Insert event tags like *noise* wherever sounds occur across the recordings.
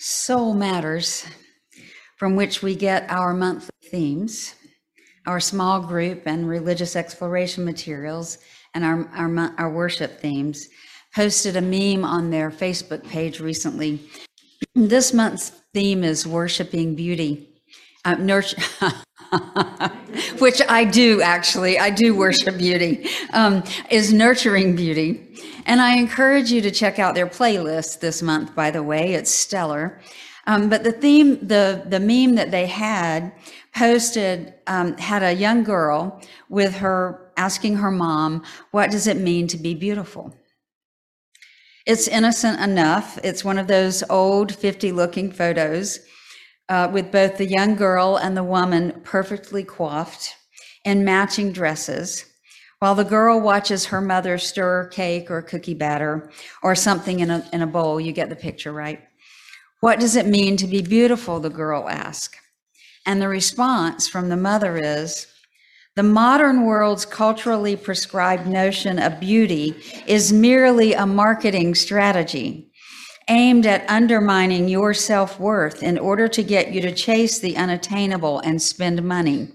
Soul Matters, from which we get our monthly themes, our small group and religious exploration materials, and our, our, our worship themes, posted a meme on their Facebook page recently. This month's theme is worshiping beauty. Uh, nurture, *laughs* which I do actually, I do worship beauty, um, is nurturing beauty. And I encourage you to check out their playlist this month, by the way, it's stellar. Um, but the theme, the, the meme that they had posted um, had a young girl with her asking her mom, What does it mean to be beautiful? It's innocent enough. It's one of those old 50 looking photos uh, with both the young girl and the woman perfectly coiffed in matching dresses, while the girl watches her mother stir cake or cookie batter or something in a, in a bowl. You get the picture, right? What does it mean to be beautiful? The girl asks. And the response from the mother is the modern world's culturally prescribed notion of beauty is merely a marketing strategy aimed at undermining your self worth in order to get you to chase the unattainable and spend money.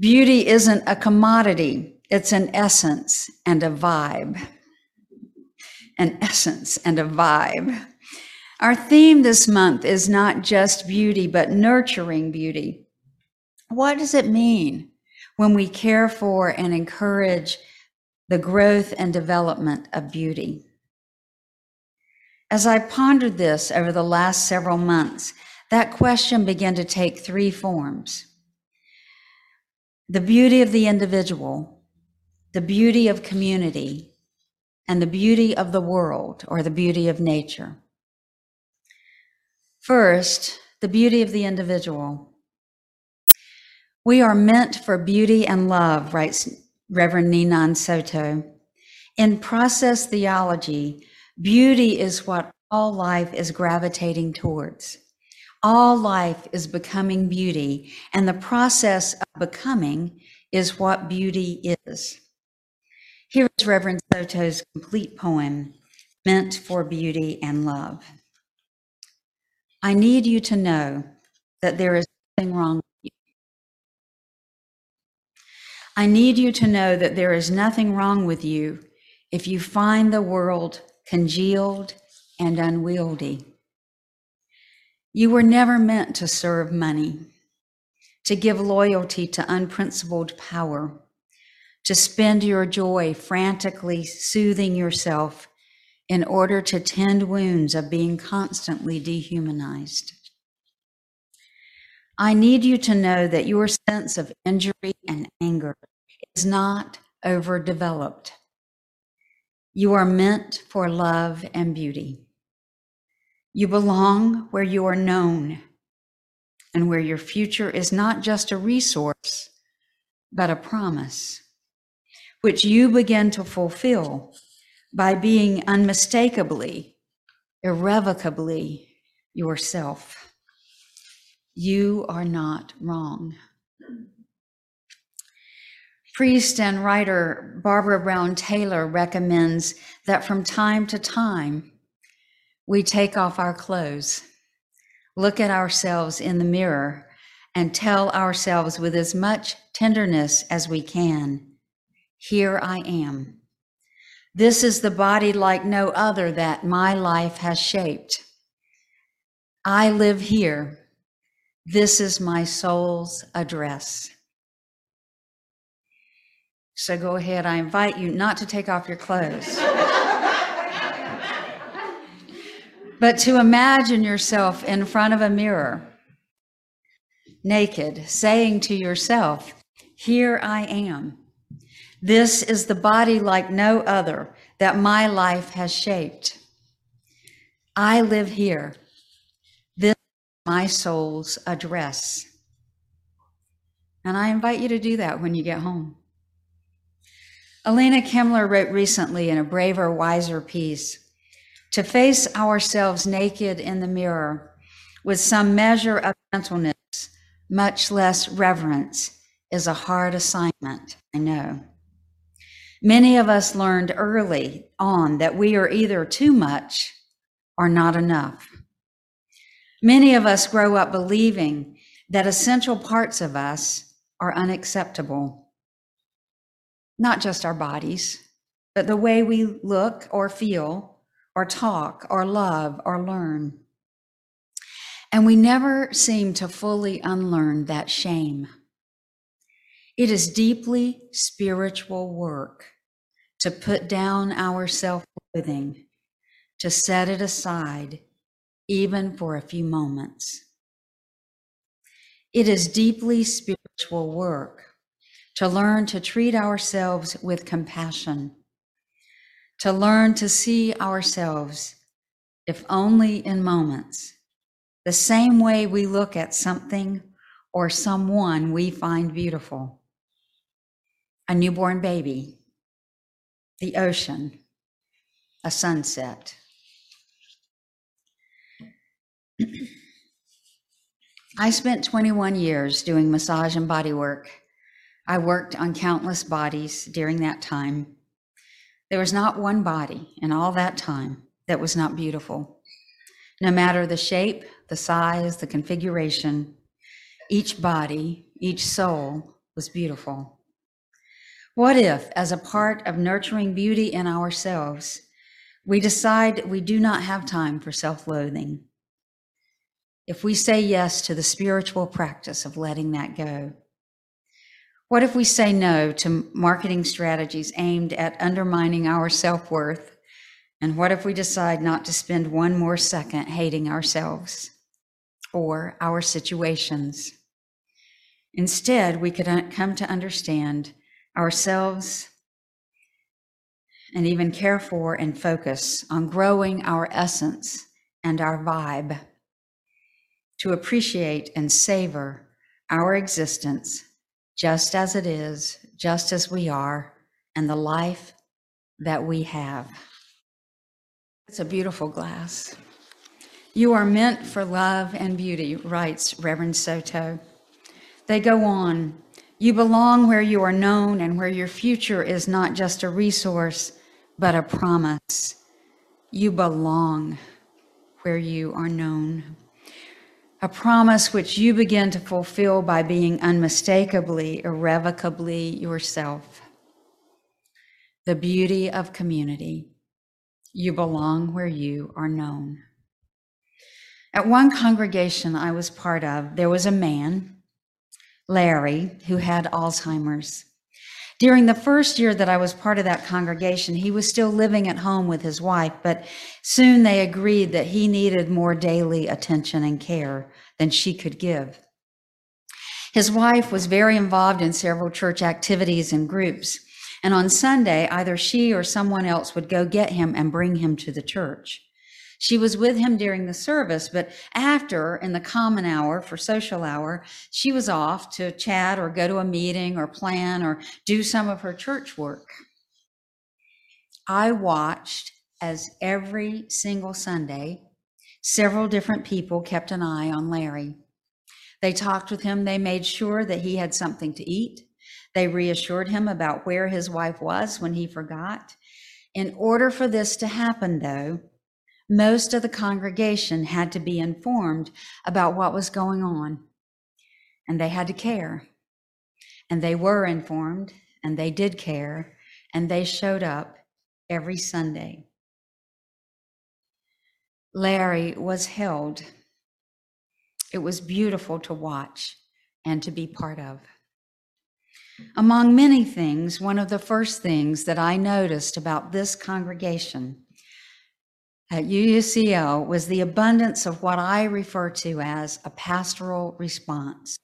Beauty isn't a commodity, it's an essence and a vibe. An essence and a vibe. Our theme this month is not just beauty, but nurturing beauty. What does it mean when we care for and encourage the growth and development of beauty? As I pondered this over the last several months, that question began to take three forms the beauty of the individual, the beauty of community, and the beauty of the world or the beauty of nature. First, the beauty of the individual. We are meant for beauty and love, writes Reverend Ninan Soto. In process theology, Beauty is what all life is gravitating towards. All life is becoming beauty, and the process of becoming is what beauty is. Here is Reverend Soto's complete poem, Meant for Beauty and Love. I need you to know that there is nothing wrong with you. I need you to know that there is nothing wrong with you if you find the world congealed, and unwieldy. You were never meant to serve money, to give loyalty to unprincipled power, to spend your joy frantically soothing yourself in order to tend wounds of being constantly dehumanized. I need you to know that your sense of injury and anger is not overdeveloped. You are meant for love and beauty. You belong where you are known and where your future is not just a resource, but a promise, which you begin to fulfill by being unmistakably, irrevocably yourself. You are not wrong. Priest and writer Barbara Brown Taylor recommends that from time to time we take off our clothes, look at ourselves in the mirror, and tell ourselves with as much tenderness as we can Here I am. This is the body like no other that my life has shaped. I live here. This is my soul's address. So go ahead. I invite you not to take off your clothes, *laughs* but to imagine yourself in front of a mirror, naked, saying to yourself, Here I am. This is the body like no other that my life has shaped. I live here. This is my soul's address. And I invite you to do that when you get home. Alina Kimler wrote recently in a braver, wiser piece to face ourselves naked in the mirror with some measure of gentleness, much less reverence, is a hard assignment, I know. Many of us learned early on that we are either too much or not enough. Many of us grow up believing that essential parts of us are unacceptable. Not just our bodies, but the way we look or feel or talk or love or learn. And we never seem to fully unlearn that shame. It is deeply spiritual work to put down our self loathing, to set it aside, even for a few moments. It is deeply spiritual work to learn to treat ourselves with compassion, to learn to see ourselves, if only in moments, the same way we look at something or someone we find beautiful. A newborn baby, the ocean, a sunset. *clears throat* I spent 21 years doing massage and body work. I worked on countless bodies during that time. There was not one body in all that time that was not beautiful. No matter the shape, the size, the configuration, each body, each soul was beautiful. What if, as a part of nurturing beauty in ourselves, we decide we do not have time for self loathing? If we say yes to the spiritual practice of letting that go? What if we say no to marketing strategies aimed at undermining our self worth? And what if we decide not to spend one more second hating ourselves or our situations? Instead, we could uh, come to understand ourselves and even care for and focus on growing our essence and our vibe, to appreciate and savor our existence just as it is, just as we are, and the life that we have. It's a beautiful glass. You are meant for love and beauty, writes Reverend Soto. They go on you belong where you are known and where your future is not just a resource, but a promise. You belong where you are known. A promise which you begin to fulfill by being unmistakably, irrevocably yourself. The beauty of community. You belong where you are known. At one congregation I was part of, there was a man Larry, who had Alzheimer's. During the first year that I was part of that congregation, he was still living at home with his wife, but soon they agreed that he needed more daily attention and care than she could give. His wife was very involved in several church activities and groups, and on Sunday, either she or someone else would go get him and bring him to the church. She was with him during the service, but after, in the common hour for social hour, she was off to chat or go to a meeting or plan or do some of her church work. I watched as every single Sunday, several different people kept an eye on Larry. They talked with him, they made sure that he had something to eat. They reassured him about where his wife was when he forgot. In order for this to happen, though, most of the congregation had to be informed about what was going on, and they had to care. And they were informed, and they did care, and they showed up every Sunday. Larry was held. It was beautiful to watch and to be part of. Among many things, one of the first things that I noticed about this congregation at UUCL was the abundance of what I refer to as a pastoral response.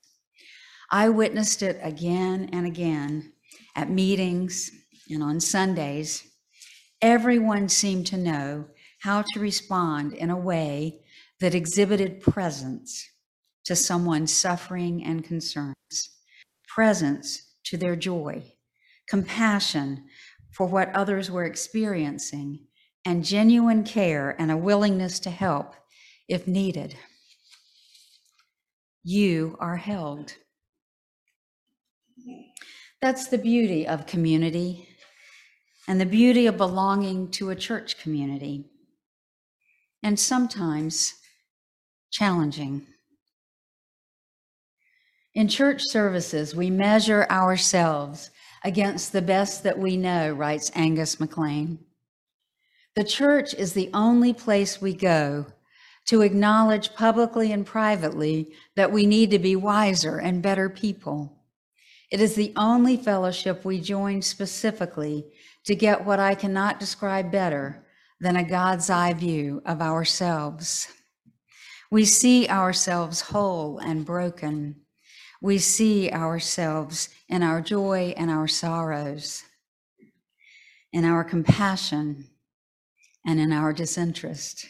I witnessed it again and again at meetings and on Sundays. Everyone seemed to know how to respond in a way that exhibited presence to someone's suffering and concerns, presence to their joy, compassion for what others were experiencing, and genuine care and a willingness to help if needed. You are held. That's the beauty of community and the beauty of belonging to a church community. And sometimes challenging. In church services, we measure ourselves against the best that we know, writes Angus MacLean. The church is the only place we go to acknowledge publicly and privately that we need to be wiser and better people. It is the only fellowship we join specifically to get what I cannot describe better than a God's eye view of ourselves. We see ourselves whole and broken. We see ourselves in our joy and our sorrows, in our compassion and in our disinterest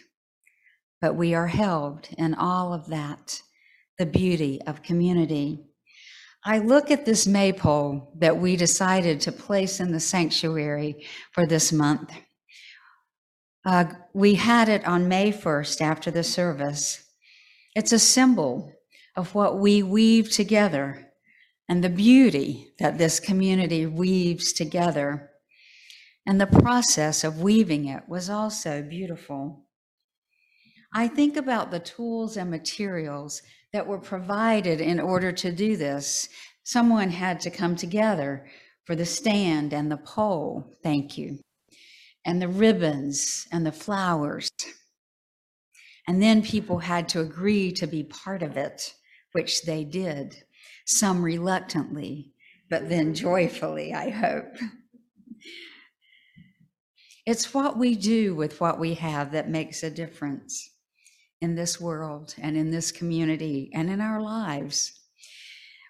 but we are held in all of that, the beauty of community. I look at this maypole that we decided to place in the sanctuary for this month. Uh, we had it on May 1st after the service. It's a symbol of what we weave together and the beauty that this community weaves together. And the process of weaving it was also beautiful. I think about the tools and materials that were provided in order to do this. Someone had to come together for the stand and the pole, thank you, and the ribbons and the flowers. And then people had to agree to be part of it, which they did, some reluctantly, but then joyfully, I hope. It's what we do with what we have that makes a difference in this world and in this community and in our lives.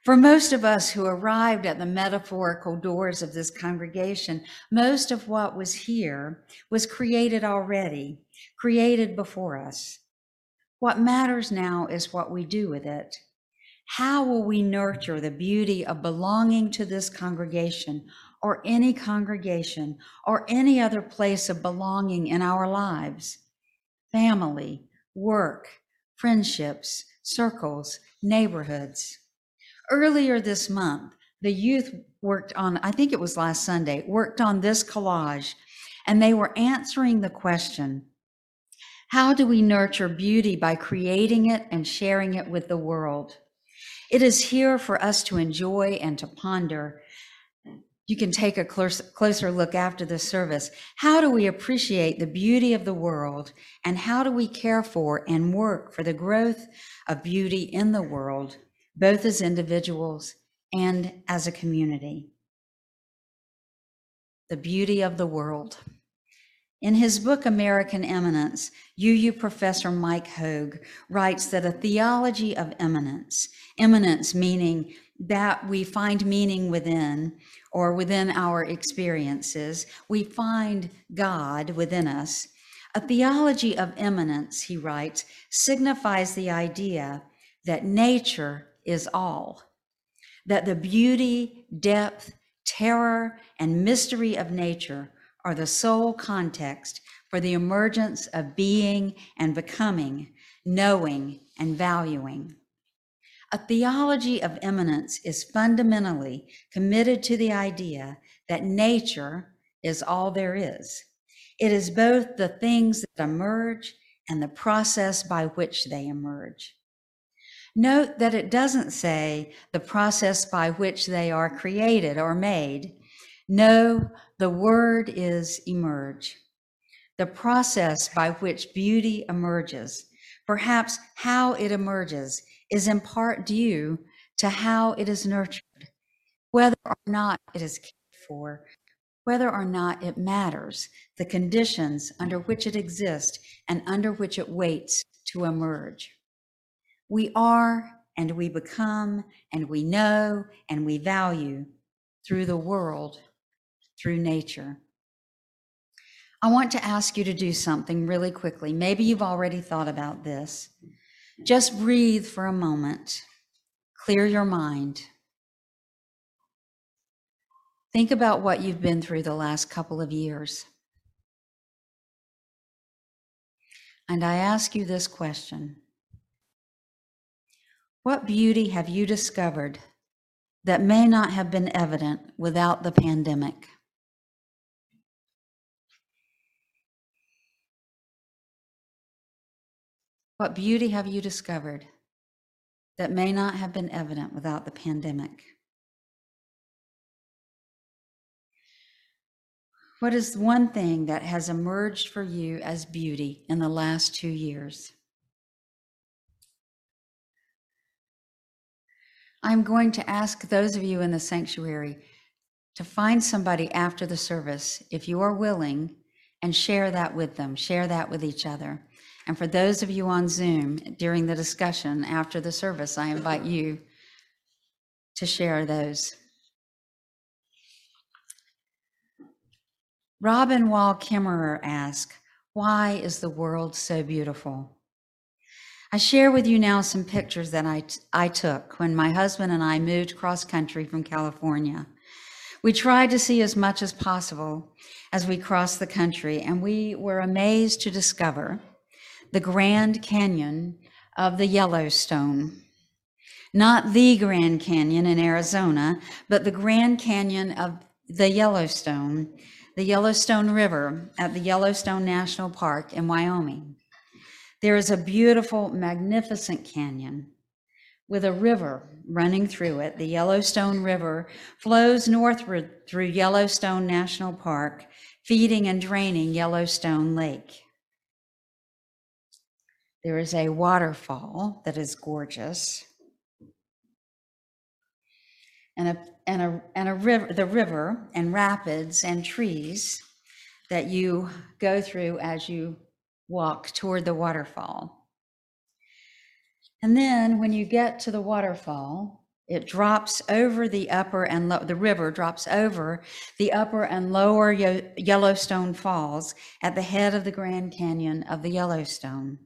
For most of us who arrived at the metaphorical doors of this congregation, most of what was here was created already, created before us. What matters now is what we do with it. How will we nurture the beauty of belonging to this congregation or any congregation or any other place of belonging in our lives? Family, work, friendships, circles, neighborhoods. Earlier this month, the youth worked on, I think it was last Sunday, worked on this collage, and they were answering the question How do we nurture beauty by creating it and sharing it with the world? It is here for us to enjoy and to ponder you can take a closer, look after the service. How do we appreciate the beauty of the world and how do we care for and work for the growth of beauty in the world, both as individuals and as a community? The beauty of the world. In his book, American Immanence, UU professor Mike Hogue writes that a theology of immanence, immanence meaning that we find meaning within or within our experiences. We find God within us. A theology of immanence, he writes, signifies the idea that nature is all, that the beauty, depth, terror, and mystery of nature are the sole context for the emergence of being and becoming, knowing and valuing. A theology of immanence is fundamentally committed to the idea that nature is all there is. It is both the things that emerge and the process by which they emerge. Note that it doesn't say the process by which they are created or made. No, the word is emerge. The process by which beauty emerges, perhaps how it emerges, is in part due to how it is nurtured, whether or not it is cared for, whether or not it matters, the conditions under which it exists and under which it waits to emerge. We are and we become and we know and we value through the world, through nature. I want to ask you to do something really quickly. Maybe you've already thought about this. Just breathe for a moment, clear your mind. Think about what you've been through the last couple of years. And I ask you this question What beauty have you discovered that may not have been evident without the pandemic? What beauty have you discovered that may not have been evident without the pandemic? What is one thing that has emerged for you as beauty in the last two years? I'm going to ask those of you in the sanctuary to find somebody after the service, if you are willing, and share that with them, share that with each other. And for those of you on Zoom during the discussion after the service, I invite you to share those. Robin Wall Kimmerer asks, Why is the world so beautiful? I share with you now some pictures that I, I took when my husband and I moved cross country from California. We tried to see as much as possible as we crossed the country, and we were amazed to discover the Grand Canyon of the Yellowstone. Not the Grand Canyon in Arizona, but the Grand Canyon of the Yellowstone, the Yellowstone River at the Yellowstone National Park in Wyoming. There is a beautiful, magnificent canyon with a river running through it. The Yellowstone River flows northward through Yellowstone National Park, feeding and draining Yellowstone Lake. There is a waterfall that is gorgeous. And a, and a, and a river, the river and rapids and trees that you go through as you walk toward the waterfall. And then when you get to the waterfall, it drops over the upper and lo- the river drops over the upper and lower Yo- Yellowstone Falls at the head of the Grand Canyon of the Yellowstone.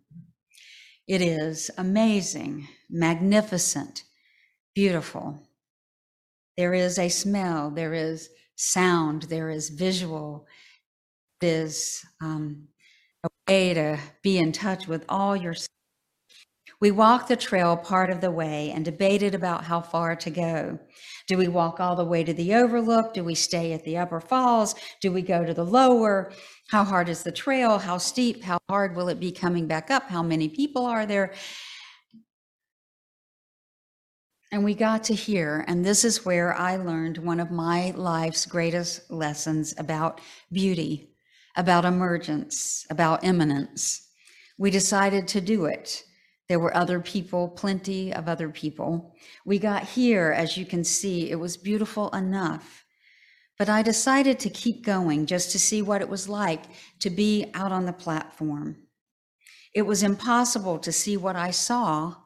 It is amazing, magnificent, beautiful. There is a smell, there is sound, there is visual, there's um, a way to be in touch with all your. We walked the trail part of the way and debated about how far to go. Do we walk all the way to the overlook? Do we stay at the upper falls? Do we go to the lower? How hard is the trail? How steep? How hard will it be coming back up? How many people are there? And we got to here, and this is where I learned one of my life's greatest lessons about beauty, about emergence, about immanence. We decided to do it. There were other people, plenty of other people. We got here, as you can see, it was beautiful enough. But I decided to keep going just to see what it was like to be out on the platform. It was impossible to see what I saw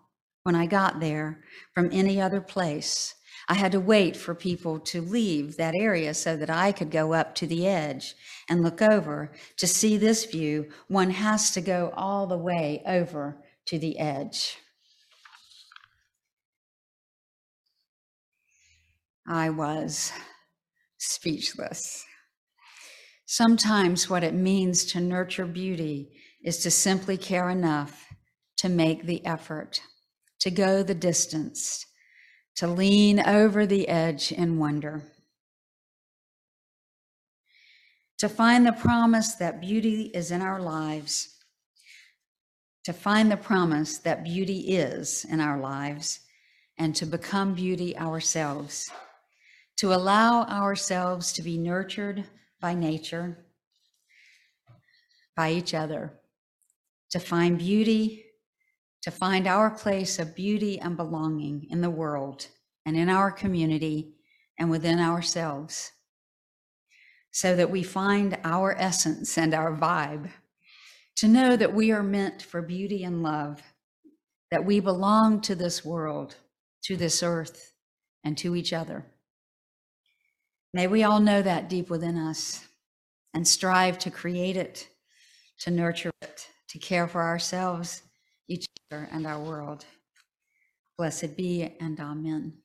when I got there from any other place. I had to wait for people to leave that area so that I could go up to the edge and look over. To see this view, one has to go all the way over to the edge. I was speechless. Sometimes what it means to nurture beauty is to simply care enough to make the effort, to go the distance, to lean over the edge in wonder, to find the promise that beauty is in our lives to find the promise that beauty is in our lives and to become beauty ourselves, to allow ourselves to be nurtured by nature, by each other, to find beauty, to find our place of beauty and belonging in the world and in our community and within ourselves, so that we find our essence and our vibe to know that we are meant for beauty and love, that we belong to this world, to this earth, and to each other. May we all know that deep within us and strive to create it, to nurture it, to care for ourselves, each other, and our world. Blessed be and amen.